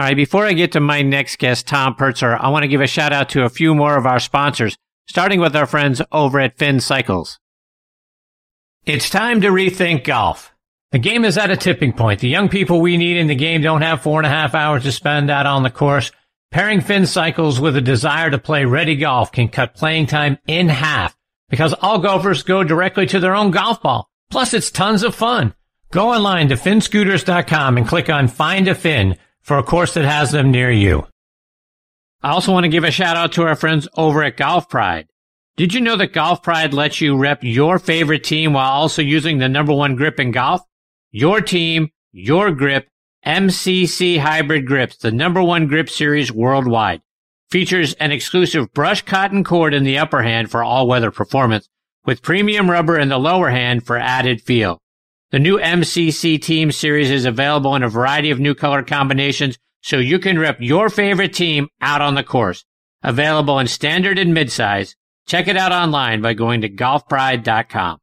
All right, before I get to my next guest, Tom Purtzer, I want to give a shout out to a few more of our sponsors, starting with our friends over at Finn Cycles. It's time to rethink golf. The game is at a tipping point. The young people we need in the game don't have four and a half hours to spend out on the course. Pairing Finn Cycles with a desire to play ready golf can cut playing time in half because all golfers go directly to their own golf ball. Plus, it's tons of fun. Go online to finnscooters.com and click on Find a Fin for a course that has them near you. I also want to give a shout out to our friends over at Golf Pride. Did you know that Golf Pride lets you rep your favorite team while also using the number one grip in golf? Your team, your grip, MCC Hybrid Grips, the number one grip series worldwide. Features an exclusive brush cotton cord in the upper hand for all weather performance, with premium rubber in the lower hand for added feel. The new MCC Team Series is available in a variety of new color combinations, so you can rep your favorite team out on the course. Available in standard and midsize. Check it out online by going to golfpride.com.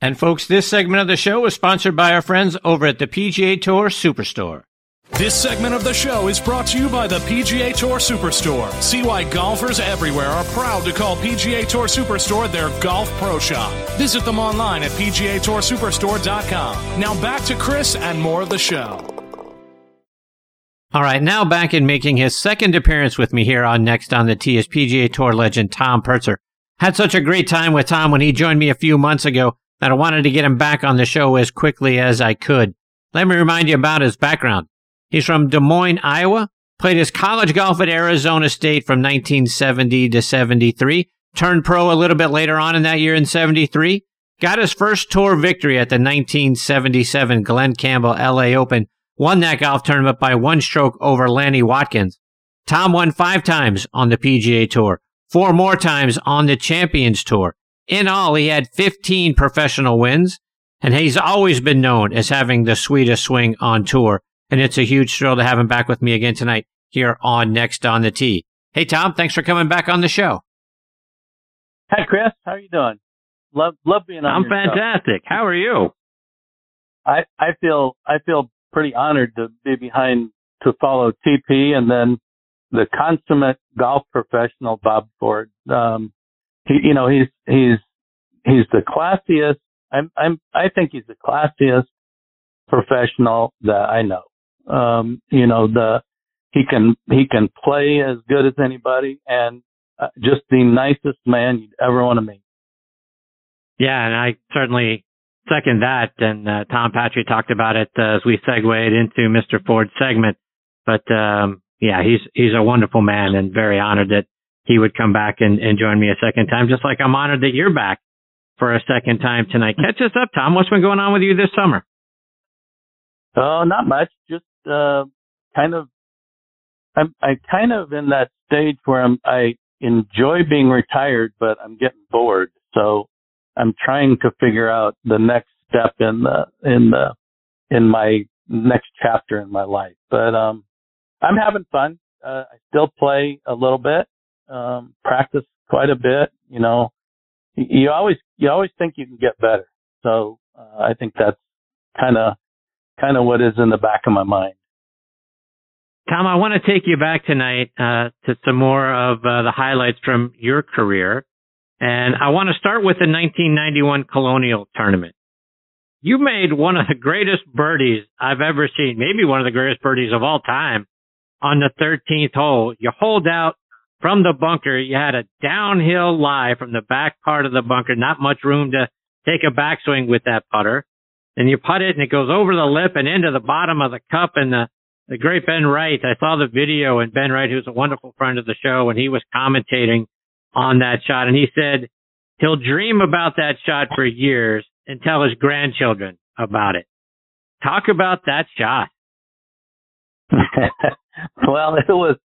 And folks, this segment of the show is sponsored by our friends over at the PGA Tour Superstore. This segment of the show is brought to you by the PGA Tour Superstore. See why golfers everywhere are proud to call PGA Tour Superstore their golf pro shop. Visit them online at PGATourSuperstore.com. Now back to Chris and more of the show. All right, now back in making his second appearance with me here on Next on the Tee is PGA Tour legend Tom Purtzer. Had such a great time with Tom when he joined me a few months ago that I wanted to get him back on the show as quickly as I could. Let me remind you about his background. He's from Des Moines, Iowa, played his college golf at Arizona State from 1970 to 73, turned pro a little bit later on in that year in 73, got his first tour victory at the 1977 Glen Campbell LA Open, won that golf tournament by one stroke over Lanny Wadkins. Tom won five times on the PGA Tour, four more times on the Champions Tour. In all, he had 15 professional wins, and he's always been known as having the sweetest swing on tour. And it's a huge thrill to have him back with me again tonight here on Next on the Tee. Hey, Tom, thanks for coming back on the show. Hi, Chris. How are you doing? Love love being on. I'm fantastic. Show. How are you? I I feel I feel pretty honored to be behind to follow TP and then the consummate golf professional Bob Ford. Um, he, you know, he's he's he's the classiest. I'm I'm I think he's the classiest professional that I know. Um, you know, the he can he can play as good as anybody, and uh, just the nicest man you'd ever want to meet. Yeah, and I certainly second that. And uh, Tom Patrick talked about it uh, as we segued into Mr. Ford's segment. But um, yeah, he's he's a wonderful man, and very honored that he would come back and, and join me a second time. Just like I'm honored that you're back for a second time tonight. Catch us up, Tom. What's been going on with you this summer? Oh, not much. Just uh, kind of. I'm I kind of in that stage where I'm I enjoy being retired, but I'm getting bored. So I'm trying to figure out the next step in the in the in my next chapter in my life. But um, I'm having fun. Uh, I still play a little bit, um, practice quite a bit. You know, you always you always think you can get better. So uh, I think that's kind of kind of what is in the back of my mind. Tom, I want to take you back tonight uh, to some more of uh, the highlights from your career. And I want to start with the 1991 Colonial Tournament. You made one of the greatest birdies I've ever seen, maybe one of the greatest birdies of all time on the 13th hole. You hold out from the bunker. You had a downhill lie from the back part of the bunker, not much room to take a backswing with that putter and you putt it and it goes over the lip and into the bottom of the cup and the, the great Ben Wright. I saw the video and Ben Wright, who's a wonderful friend of the show, and he was commentating on that shot and he said he'll dream about that shot for years and tell his grandchildren about it. Talk about that shot. well, it was,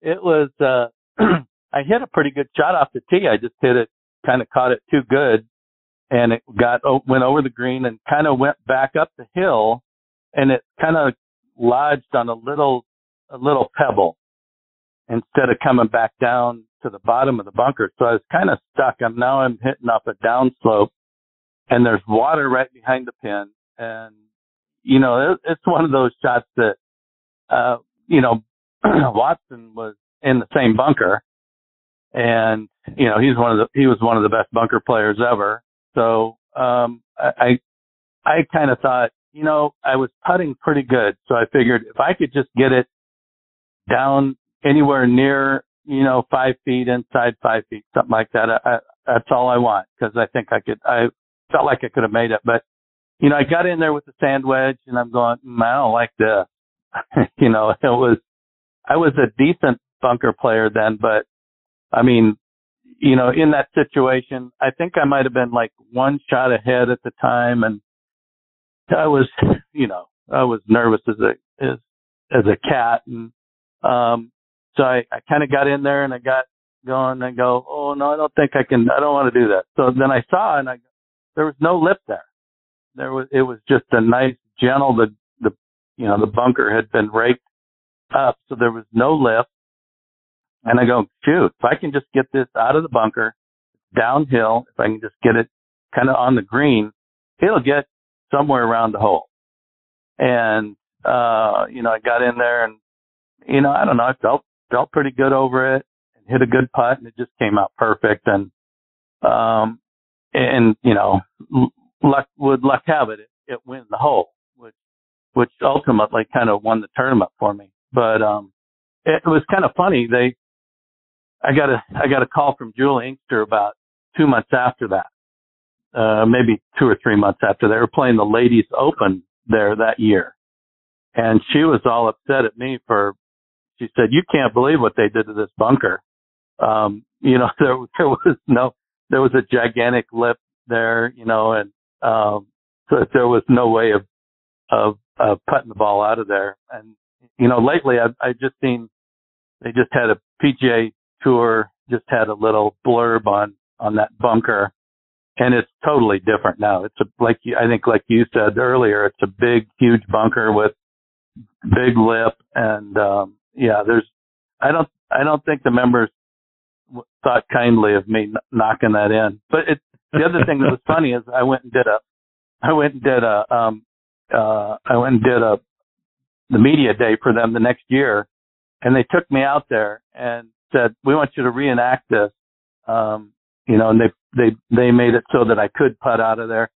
it was, uh, I hit a pretty good shot off the tee. I just hit it, kind of caught it too good and it got went over the green and kind of went back up the hill and it kind of lodged on a little a little pebble instead of coming back down to the bottom of the bunker. So I was kind of stuck. I'm now I'm hitting up a downslope and there's water right behind the pin and you know it, it's one of those shots that uh you know, Watson was in the same bunker, and you know he's one of the he was one of the best bunker players ever. So um, I I kind of thought, you know, I was putting pretty good, so I figured if I could just get it down anywhere near you know five feet inside five feet, something like that. I, I, that's all I want because I think I could. I felt like I could have made it, but you know, I got in there with the sand wedge, and I'm going, mm, I don't like this. you know, it was I was a decent bunker player then, but I mean, you know, in that situation, I think I might have been like one shot ahead at the time, and I was, you know, I was nervous as a as as a cat, and um, so I I kind of got in there and I got going and go, oh no, I don't think I can, I don't want to do that. So then I saw and I, there was no lip there. There was, it was just a nice, gentle, the the, you know, the bunker had been raked up, so there was no lift. And I go, shoot, if I can just get this out of the bunker, downhill, if I can just get it kind of on the green, it'll get somewhere around the hole. And, uh, you know, I got in there and, you know, I don't know, I felt, felt pretty good over it and hit a good putt and it just came out perfect. And, um, and, you know, luck, would luck have it, it, it wins the hole, which, which ultimately kind of won the tournament for me. But um, it, it was kind of funny. They, I got a I got a call from Juli Inkster about two months after that, uh, maybe two or three months after they were playing the Ladies Open there that year, and she was all upset at me for. She said, "You can't believe what they did to this bunker." Um, you know, there there was no there was a gigantic lip there, you know, and um, so there was no way of of putting the ball out of there. And you know, lately I've, I've just seen they just had a PGA tour just had a little blurb on on that bunker, and it's totally different now. It's a like you, I think like you said earlier, it's a big, huge bunker with big lip, and um, yeah, there's I don't I don't think the members thought kindly of me knocking that in. But it, the other thing that was funny is I went and did a I went and did a um uh I went and did a the media day for them the next year, and they took me out there and said, "We want you to reenact this." Um, you know, and they they they made it so that I could putt out of there,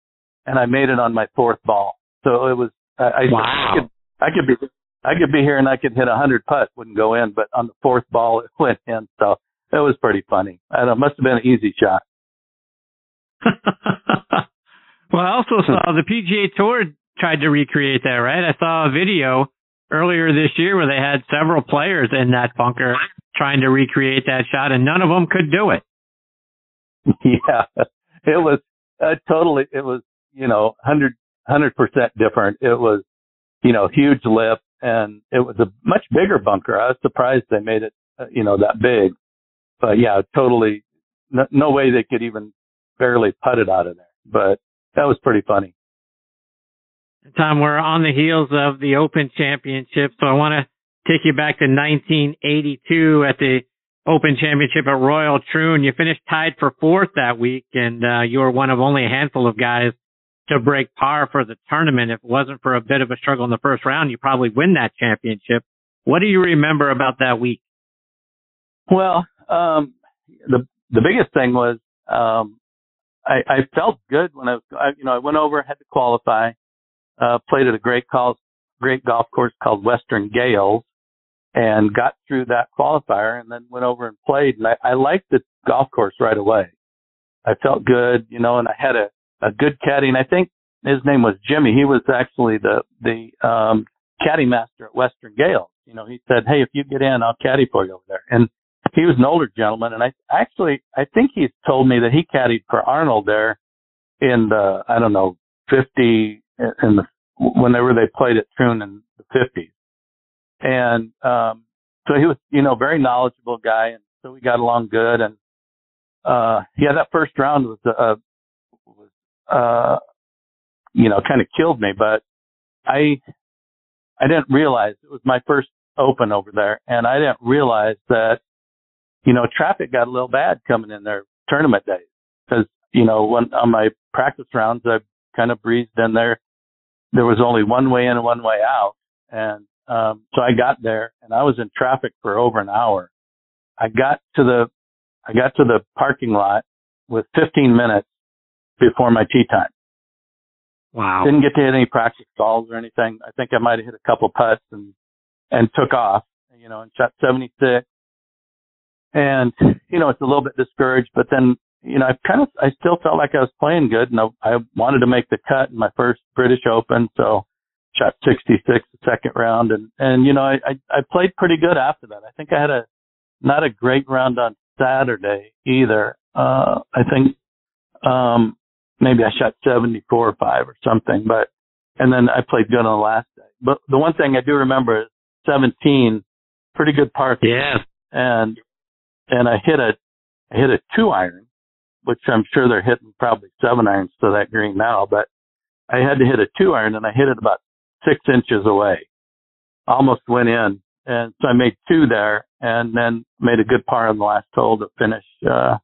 and I made it on my fourth ball. So it was I, I, wow. I could I could be I could be here and I could hit a hundred putt, wouldn't go in, but on the fourth ball it went in. So it was pretty funny. I don't it must have been an easy shot. well, I also saw the PGA Tour tried to recreate that, right? I saw a video earlier this year where they had several players in that bunker trying to recreate that shot, and none of them could do it. Yeah, it was uh, totally. It was you know hundred hundred percent different. It was you know huge lip, and it was a much bigger bunker. I was surprised they made it uh, you know that big, but yeah, totally. No, no way they could even barely putt it out of there. But that was pretty funny. Tom, we're on the heels of the Open Championship, so I want to take you back to 1982 at the Open Championship at Royal Troon. You finished tied for fourth that week, and uh, you were one of only a handful of guys to break par for the tournament. If it wasn't for a bit of a struggle in the first round, you probably win that championship. What do you remember about that week? Well, um, the the biggest thing was um, I, I felt good when I, I, you know, I went over, had to qualify uh, played at a great call, great golf course called Western Gailes and got through that qualifier and then went over and played. And I, I liked the golf course right away. I felt good, you know, and I had a, a good caddy. And I think his name was Jimmy. He was actually the, the, um, caddy master at Western Gailes. You know, he said, Hey, if you get in, I'll caddy for you over there. And he was an older gentleman. And I actually, I think he told me that he caddied for Arnold there in the, I don't know, 50, in the whenever they played at Troon in the fifties. And um so he was, you know, very knowledgeable guy and so we got along good. And uh yeah, that first round was uh was uh you know, kind of killed me, but I I didn't realize it was my first open over there. And I didn't realize that you know, traffic got a little bad coming in there tournament days because, you know, when on my practice rounds, I kind of breezed in there. There was only one way in and one way out. And Um, so I got there and I was in traffic for over an hour. I got to the, I got to the parking lot with 15 minutes before my tee time. Wow. Didn't get to hit any practice balls or anything. I think I might have hit a couple putts and, and took off, you know, and shot 76. And, you know, it's a little bit discouraged, but then, you know, I kind of, I still felt like I was playing good and I, I wanted to make the cut in my first British Open. So shot 66 the second round. And, and, you know, I, I, I played pretty good after that. I think I had a, not a great round on Saturday either. Uh, I think, um, maybe I shot 74 or five or something, but, and then I played good on the last day. But the one thing I do remember is 17, pretty good par. Yeah. And, and I hit a, I hit a two iron, which I'm sure they're hitting probably seven irons to that green now, but I had to hit a two iron and I hit it about six inches away. Almost went in. And so I made two there and then made a good par on the last hole to finish, uh,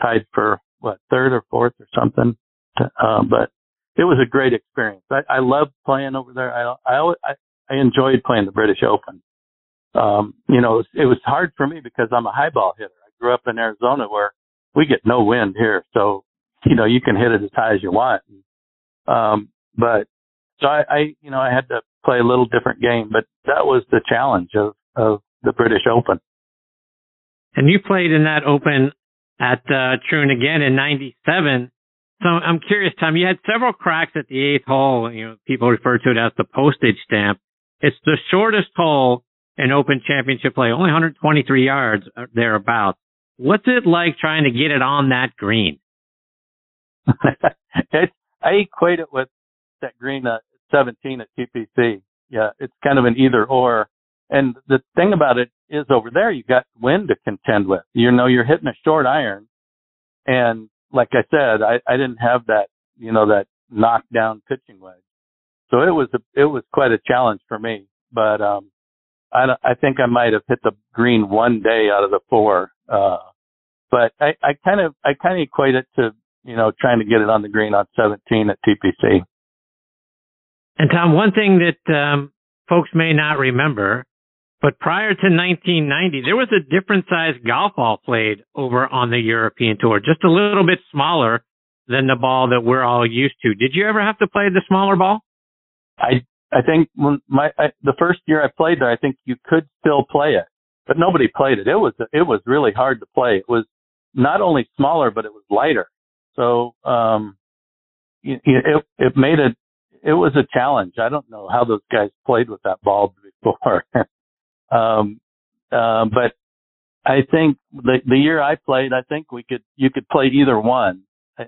tied for what, third or fourth or something. Uh, but it was a great experience. I, I loved playing over there. I, I, I, I enjoyed playing the British Open. Um, you know, it was, it was hard for me because I'm a high ball hitter. I grew up in Arizona where we get no wind here. So, you know, you can hit it as high as you want. Um, but so I, I, you know, I had to play a little different game, but that was the challenge of, of the British Open. And you played in that Open at uh, Troon again in '97. So I'm curious, Tom. You had several cracks at the eighth hole. You know, people refer to it as the postage stamp. It's the shortest hole in Open Championship play, only 123 yards uh, thereabouts. What's it like trying to get it on that green? I equate it with that green at 17 at TPC. Yeah, it's kind of an either or. And the thing about it is over there, you got wind to contend with. You know, you're hitting a short iron. And like I said, I, I didn't have that, you know, that knockdown pitching wedge. So it was, a, it was quite a challenge for me. But, um, I, I think I might have hit the green one day out of the four. Uh, but I, I kind of, I kind of equate it to, you know, trying to get it on the green on 17 at TPC. And Tom, one thing that um, folks may not remember, but prior to 1990, there was a different size golf ball played over on the European tour, just a little bit smaller than the ball that we're all used to. Did you ever have to play the smaller ball? I I think when my I, the first year I played there, I think you could still play it, but nobody played it. It was it was really hard to play. It was not only smaller, but it was lighter. So um, it it, it made it it was a challenge. I don't know how those guys played with that ball before. um, uh, but I think the the year I played, I think we could you could play either one.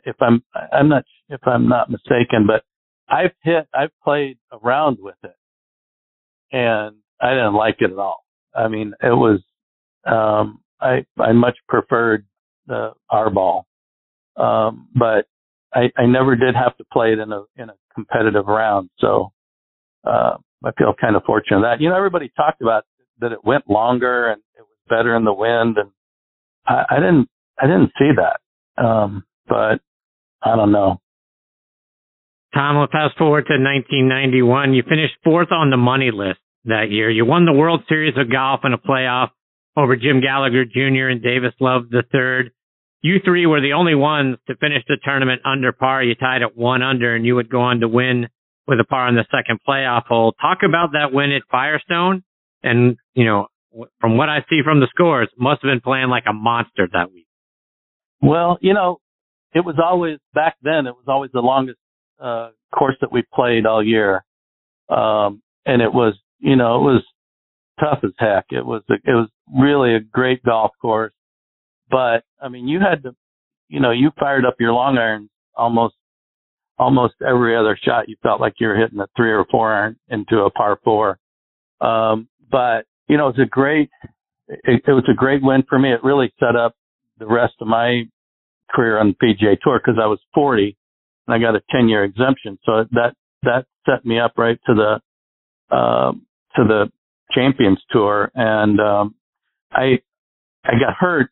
If I'm I'm not if I'm not mistaken, but I've hit I've played around with it, and I didn't like it at all. I mean, it was um, I I much preferred the R ball, um, but I, I never did have to play it in a in a competitive round. So uh, I feel kind of fortunate that you know everybody talked about that it went longer and it was better in the wind, and I, I didn't I didn't see that. Um, but I don't know. Tom, we'll fast forward to 1991. You finished fourth on the money list that year. You won the World Series of Golf in a playoff over Jim Gallagher Jr. and Davis Love III. You three were the only ones to finish the tournament under par. You tied at one under and you would go on to win with a par on the second playoff hole. Talk about that win at Firestone. And, you know, from what I see from the scores, must have been playing like a monster that week. Well, you know, it was always back then. It was always the longest uh, course that we played all year, um, and it was, you know, it was tough as heck. It was, a, it was really a great golf course, but I mean, you had to, you know, you fired up your long irons almost, almost every other shot. You felt like you were hitting a three or four iron into a par four. Um, but you know, it's a great, it, it was a great win for me. It really set up the rest of my career on the PGA Tour because I was 40 and I got a 10 year exemption. So that, that set me up right to the, um, to the Champions Tour. And, um, I, I got hurt.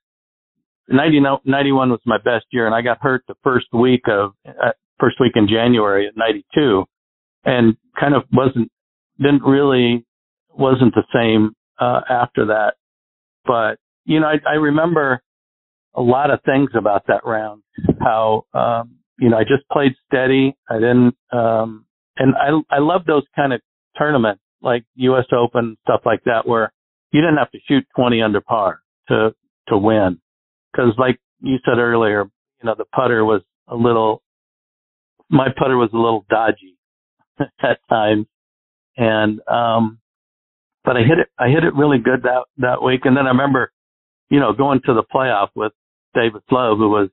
90, 91 was my best year and I got hurt the first week of, uh, first week in January at 92 and kind of wasn't, didn't really wasn't the same uh, after that. But you know, I, I remember a lot of things about that round. How um, you know, I just played steady. I didn't, um, and I I love those kind of tournaments like U.S. Open stuff like that where you didn't have to shoot 20 under par to to win. Because like you said earlier, you know, the putter was a little, my putter was a little dodgy at times, and um, but I hit it, I hit it really good that that week. And then I remember, you know, going to the playoff with Davis Love, who was,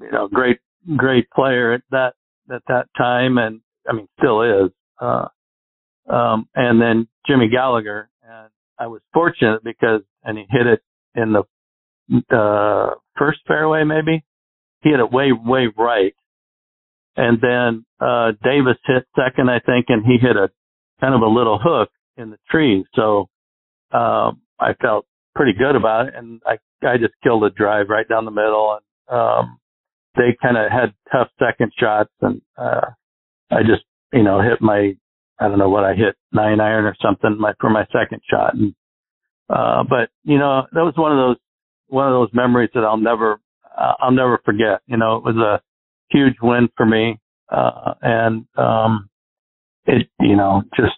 you know, great great player at that at that time, and I mean still is. Uh, um, and then Jimmy Gallagher, and I was fortunate because, and he hit it in the uh, first fairway, maybe? He hit it way, way right. And then uh, Davis hit second, I think, and he hit a kind of a little hook in the tree. So um, I felt pretty good about it, and I I just killed a drive right down the middle, and um, they kind of had tough second shots, and uh, I just you know hit my I don't know what I hit nine iron or something my for my second shot, and uh, but you know that was one of those one of those memories that I'll never uh, I'll never forget. You know, it was a huge win for me, uh, and um, it you know just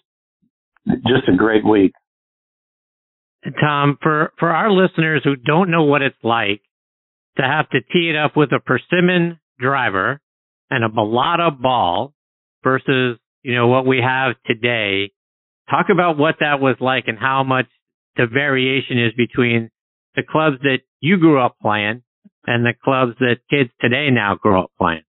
just a great week. Tom, for for our listeners who don't know what it's like to have to tee it up with a persimmon driver and a balata ball versus you know, what we have today. Talk about what that was like and how much the variation is between the clubs that you grew up playing and the clubs that kids today now grow up playing.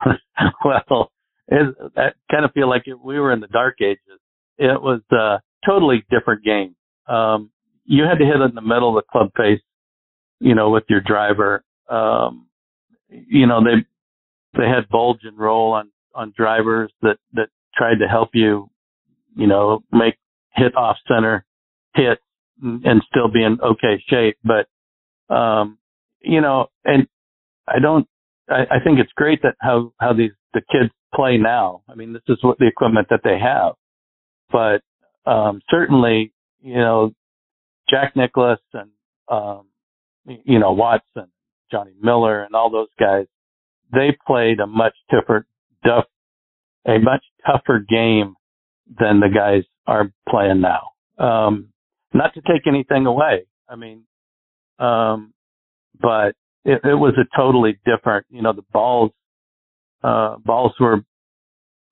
well, it, I kind of feel like it, we were in the dark ages. It was a totally different game. Um, you had to hit in the middle of the club face, you know, with your driver. Um, you know, they they had bulge and roll on on drivers that that tried to help you, you know, make hit off center hit and still be in okay shape. But um, you know, and I don't. I, I think it's great that how how these the kids play now. I mean, this is what the equipment that they have. But um, certainly, you know, Jack Nicklaus and um, you know Watson, Johnny Miller, and all those guys, they played a much tougher, tough, a much tougher game than the guys are playing now. Um, not to take anything away. I mean, um, but it, it was a totally different, you know, the balls, uh, balls were,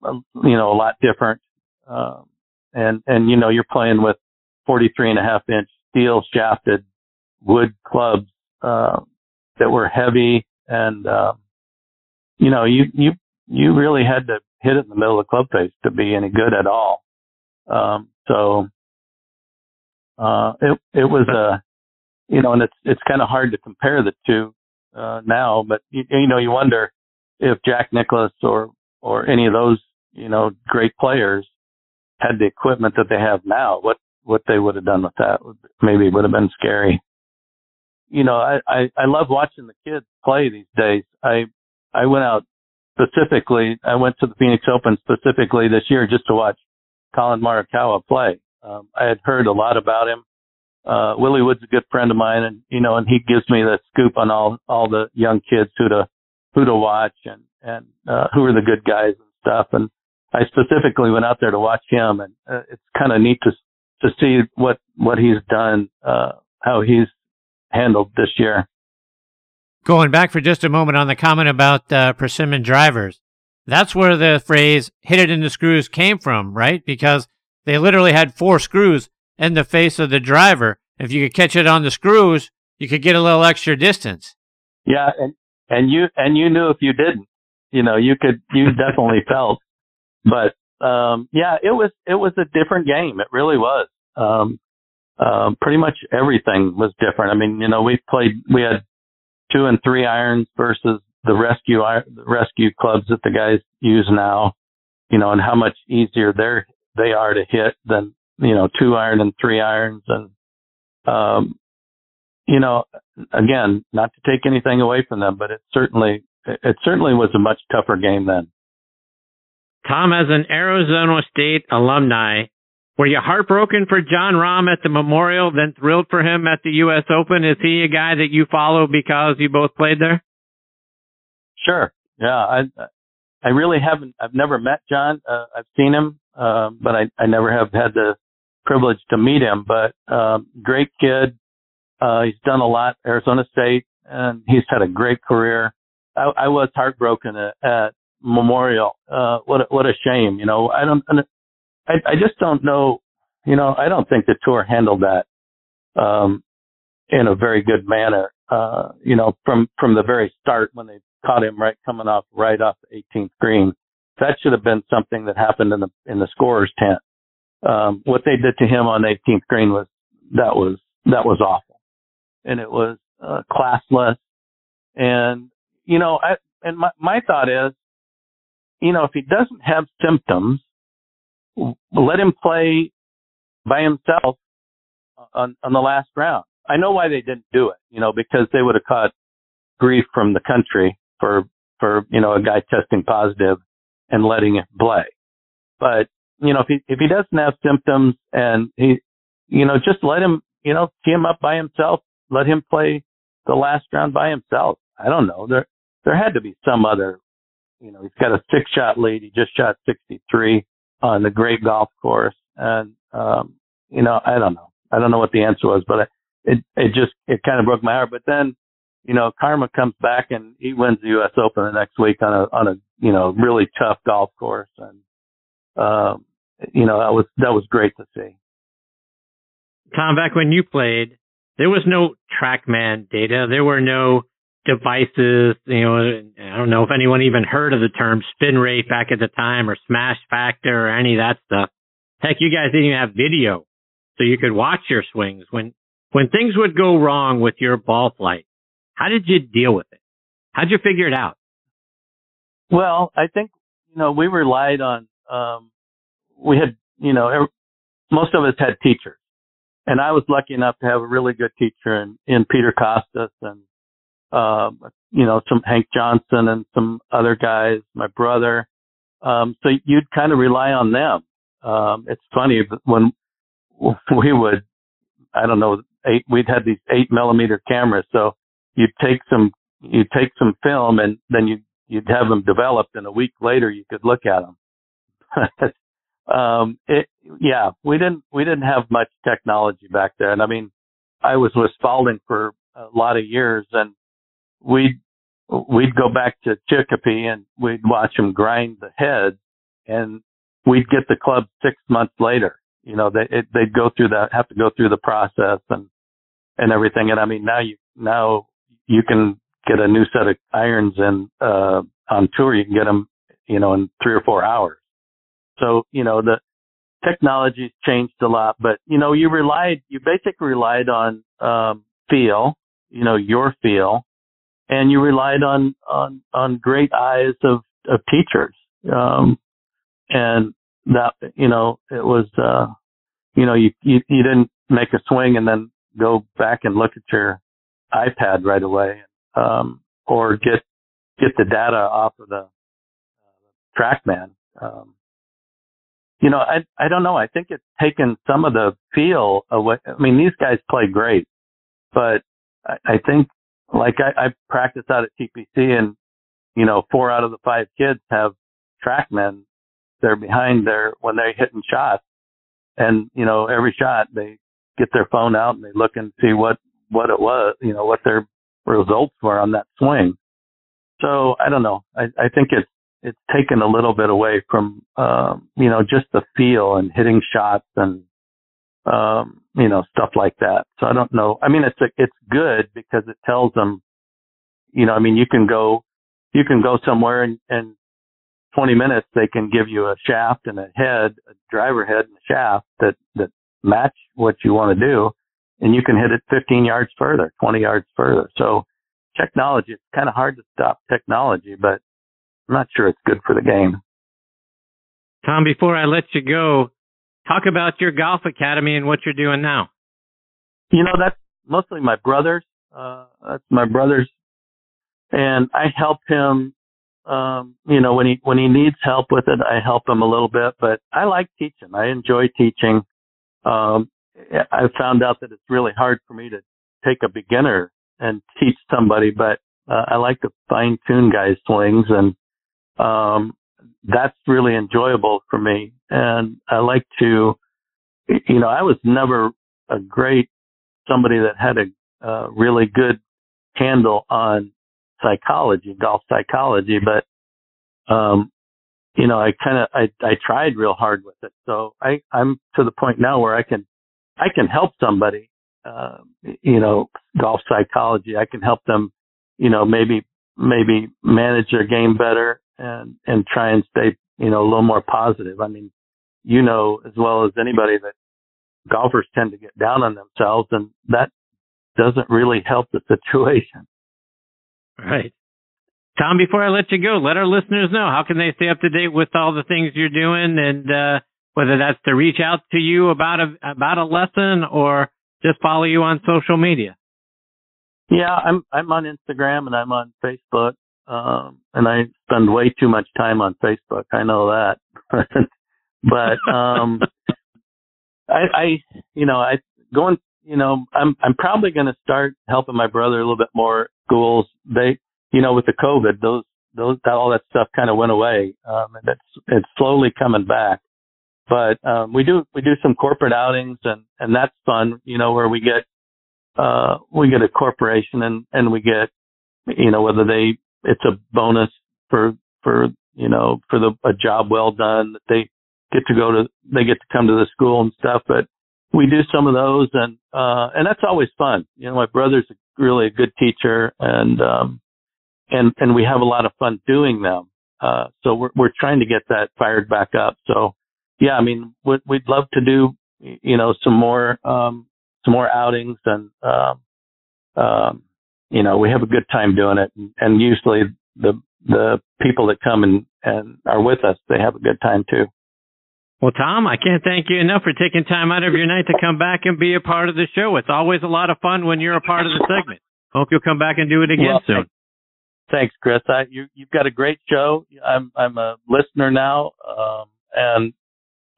uh, you know, a lot different. Um, and, and, you know, you're playing with 43 and a half inch steel shafted wood clubs, uh, that were heavy and, um, you know, you, you, you really had to hit it in the middle of the club face to be any good at all. Um, so, uh, it, it was a, you know, and it's, it's kind of hard to compare the two, uh, now, but you, you know, you wonder if Jack Nicklaus or, or any of those, you know, great players had the equipment that they have now, what, what they would have done with that maybe would have been scary. You know, I, I, I love watching the kids play these days. I, I went out specifically, I went to the Phoenix Open specifically this year just to watch Collin Morikawa play. Um, I had heard a lot about him. Uh, Willie Wood's a good friend of mine and, you know, and he gives me the scoop on all, all the young kids who to, who to watch and, and, uh, who are the good guys and stuff. And I specifically went out there to watch him and uh, it's kind of neat to, to see what, what he's done, uh, how he's handled this year. Going back for just a moment on the comment about uh, persimmon drivers, that's where the phrase hit it in the screws came from, right? Because they literally had four screws in the face of the driver. If you could catch it on the screws, you could get a little extra distance. Yeah, and and you and you knew if you didn't, you know, you could you definitely felt. But um yeah, it was it was a different game. It really was. Um um pretty much everything was different. I mean, you know, we played we had two and three irons versus the rescue the rescue clubs that the guys use now, you know, and how much easier they're they are to hit than you know two iron and three irons, and um, you know, again, not to take anything away from them, but it certainly it certainly was a much tougher game then. Tom, as an Arizona State alumni, Were you heartbroken for Jon Rahm at the Memorial, then thrilled for him at the U.S. Open? Is he a guy that you follow because you both played there? Sure. Yeah, I I really haven't. I've never met Jon. Uh, I've seen him, uh, but I I never have had the privilege to meet him. But um, great kid. Uh, he's done a lot. Arizona State, and he's had a great career. I, I was heartbroken at, at Memorial. Uh, what a, what a shame. You know, I don't. I I just don't know. You know, I don't think the tour handled that um, in a very good manner. Uh, you know, from from the very start when they caught him right coming off right off the 18th green. That should have been something that happened in the in the scorer's tent. Um, what they did to him on 18th green was that was that was awful, and it was uh, classless. And you know, I and my my thought is, you know, if he doesn't have symptoms, let him play by himself on on the last round. I know why they didn't do it, you know, because they would have caught grief from the country for for you know a guy testing positive and letting it play. But you know if he if he doesn't have symptoms and he you know just let him you know tee him up by himself, let him play the last round by himself. I don't know there there had to be some other you know he's got a six shot lead. He just shot 63 on the great golf course and um you know I don't know I don't know what the answer was, but it it just it kind of broke my heart. But then you know, Karma comes back and he wins the U.S. Open the next week on a on a you know really tough golf course, and um, you know that was that was great to see. Tom, back when you played, there was no TrackMan data. There were no devices. You know, I don't know if anyone even heard of the term spin rate back at the time, or smash factor, or any of that stuff. Heck, you guys didn't even have video, so you could watch your swings when when things would go wrong with your ball flight how did you deal with it? How'd you figure it out? Well, I think, you know, we relied on, um, we had, you know, most of us had teachers. And I was lucky enough to have a really good teacher in, in Peter Kostis and, um, you know, some Hank Johnson and some other guys, my brother. Um, so you'd kind of rely on them. Um, it's funny when we would, I don't know, eight, we'd had these eight millimeter cameras. So you'd take some you'd take some film and then you you'd have them developed and a week later you could look at them um it yeah we didn't we didn't have much technology back there and i mean i was with spalding for a lot of years and we'd we'd go back to chicopee and we'd watch them grind the head and we'd get the club six months later. You know they it, they'd go through that have to go through the process and and everything. And i mean now you now you can get a new set of irons and uh, on tour you can get them, you know, in three or four hours. So you know the technology's changed a lot, but you know you relied, you basically relied on um, feel, you know, your feel, and you relied on on on great eyes of of teachers. Um, and that you know it was uh you know you, you you didn't make a swing and then go back and look at your iPad right away, um, or get get the data off of the uh, TrackMan. Um, you know, I I don't know. I think it's taken some of the feel away. I mean, these guys play great, but I, I think like I, I practice out at TPC, and you know, four out of the five kids have TrackMan. They're behind their when they're hitting shots, and you know, every shot they get their phone out and they look and see what what it was, you know, what their results were on that swing. So I don't know. I, I think it's it's taken a little bit away from um, you know just the feel and hitting shots and um, you know stuff like that. So I don't know. I mean, it's a, it's good because it tells them, you know, I mean, you can go you can go somewhere and, and 20 minutes they can give you a shaft and a head, a driver head and a shaft that that match what you want to do and you can hit it 15 yards further, 20 yards further. So technology, it's kind of hard to stop technology, but I'm not sure it's good for the game. Tom, before I let you go, talk about your golf academy and what you're doing now. You know, that's mostly my brother's. Uh, that's my brother's. And I help him Um, you know, when he when he needs help with it, I help him a little bit. But I like teaching. I enjoy teaching. Um, I found out that it's really hard for me to take a beginner and teach somebody, but uh, I like to fine tune guys' swings, and um, that's really enjoyable for me. And I like to, you know, I was never a great somebody that had a uh, really good handle on psychology, golf psychology, but um, you know, I kind of I I tried real hard with it. So I I'm to the point now where I can I can help somebody, uh, you know, golf psychology. I can help them, you know, maybe maybe manage their game better and and try and stay, you know, a little more positive. I mean, you know as well as anybody that golfers tend to get down on themselves, and that doesn't really help the situation. Right. Tom, before I let you go, let our listeners know how can they stay up to date with all the things you're doing and uh, whether that's to reach out to you about a about a lesson or just follow you on social media. Yeah, I'm I'm on Instagram and I'm on Facebook. Um, and I spend way too much time on Facebook. I know that. but um I I you know, I going you know, I'm I'm probably gonna start helping my brother a little bit more schools. They you know, with the COVID, those those that, all that stuff kind of went away. Um, and it's it's slowly coming back. But um, we do we do some corporate outings and and that's fun. You know, where we get uh, we get a corporation and and we get you know whether they it's a bonus for for you know for the a job well done that they get to go to they get to come to the school and stuff. But we do some of those and uh and that's always fun. You know, my brother's really a good teacher and um and and we have a lot of fun doing them. Uh, so we're we're trying to get that fired back up. So yeah, I mean, we'd, we'd love to do you know some more um, some more outings and um, um, you know we have a good time doing it. And, and usually the the people that come and and are with us, they have a good time too. Well, Tom, I can't thank you enough for taking time out of your night to come back and be a part of the show. It's always a lot of fun when you're a part of the segment. Hope you'll come back and do it again well, soon. Thanks, Chris. I, you, you've got a great show. I'm, I'm a listener now. Um, and,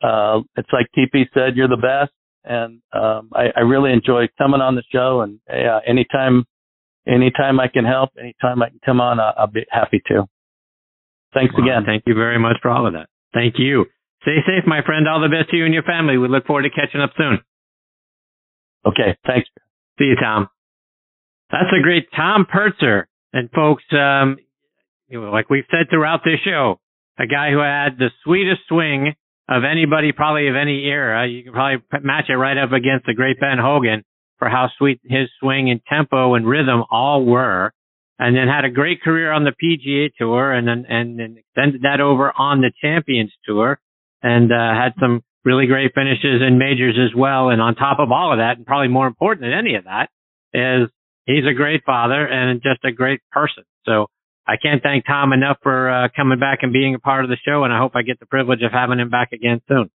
uh, it's like TP said, you're the best. And, um, I, I really enjoy coming on the show and, yeah, anytime, anytime I can help, anytime I can come on, I'll, I'll be happy to. Thanks well, again. Thank you very much for all of that. Thank you. Stay safe, my friend. All the best to you and your family. We look forward to catching up soon. Okay. Thanks. See you, Tom. That's a great Tom Purtzer and folks, um, you know, like we've said throughout this show, a guy who had the sweetest swing of anybody, probably of any era. You can probably match it right up against the great Ben Hogan for how sweet his swing and tempo and rhythm all were. And then had a great career on the PGA tour and then, and then extended that over on the Champions tour and, uh, had some really great finishes in majors as well. And on top of all of that, and probably more important than any of that is he's a great father and just a great person. So I can't thank Tom enough for uh, coming back and being a part of the show. And I hope I get the privilege of having him back again soon.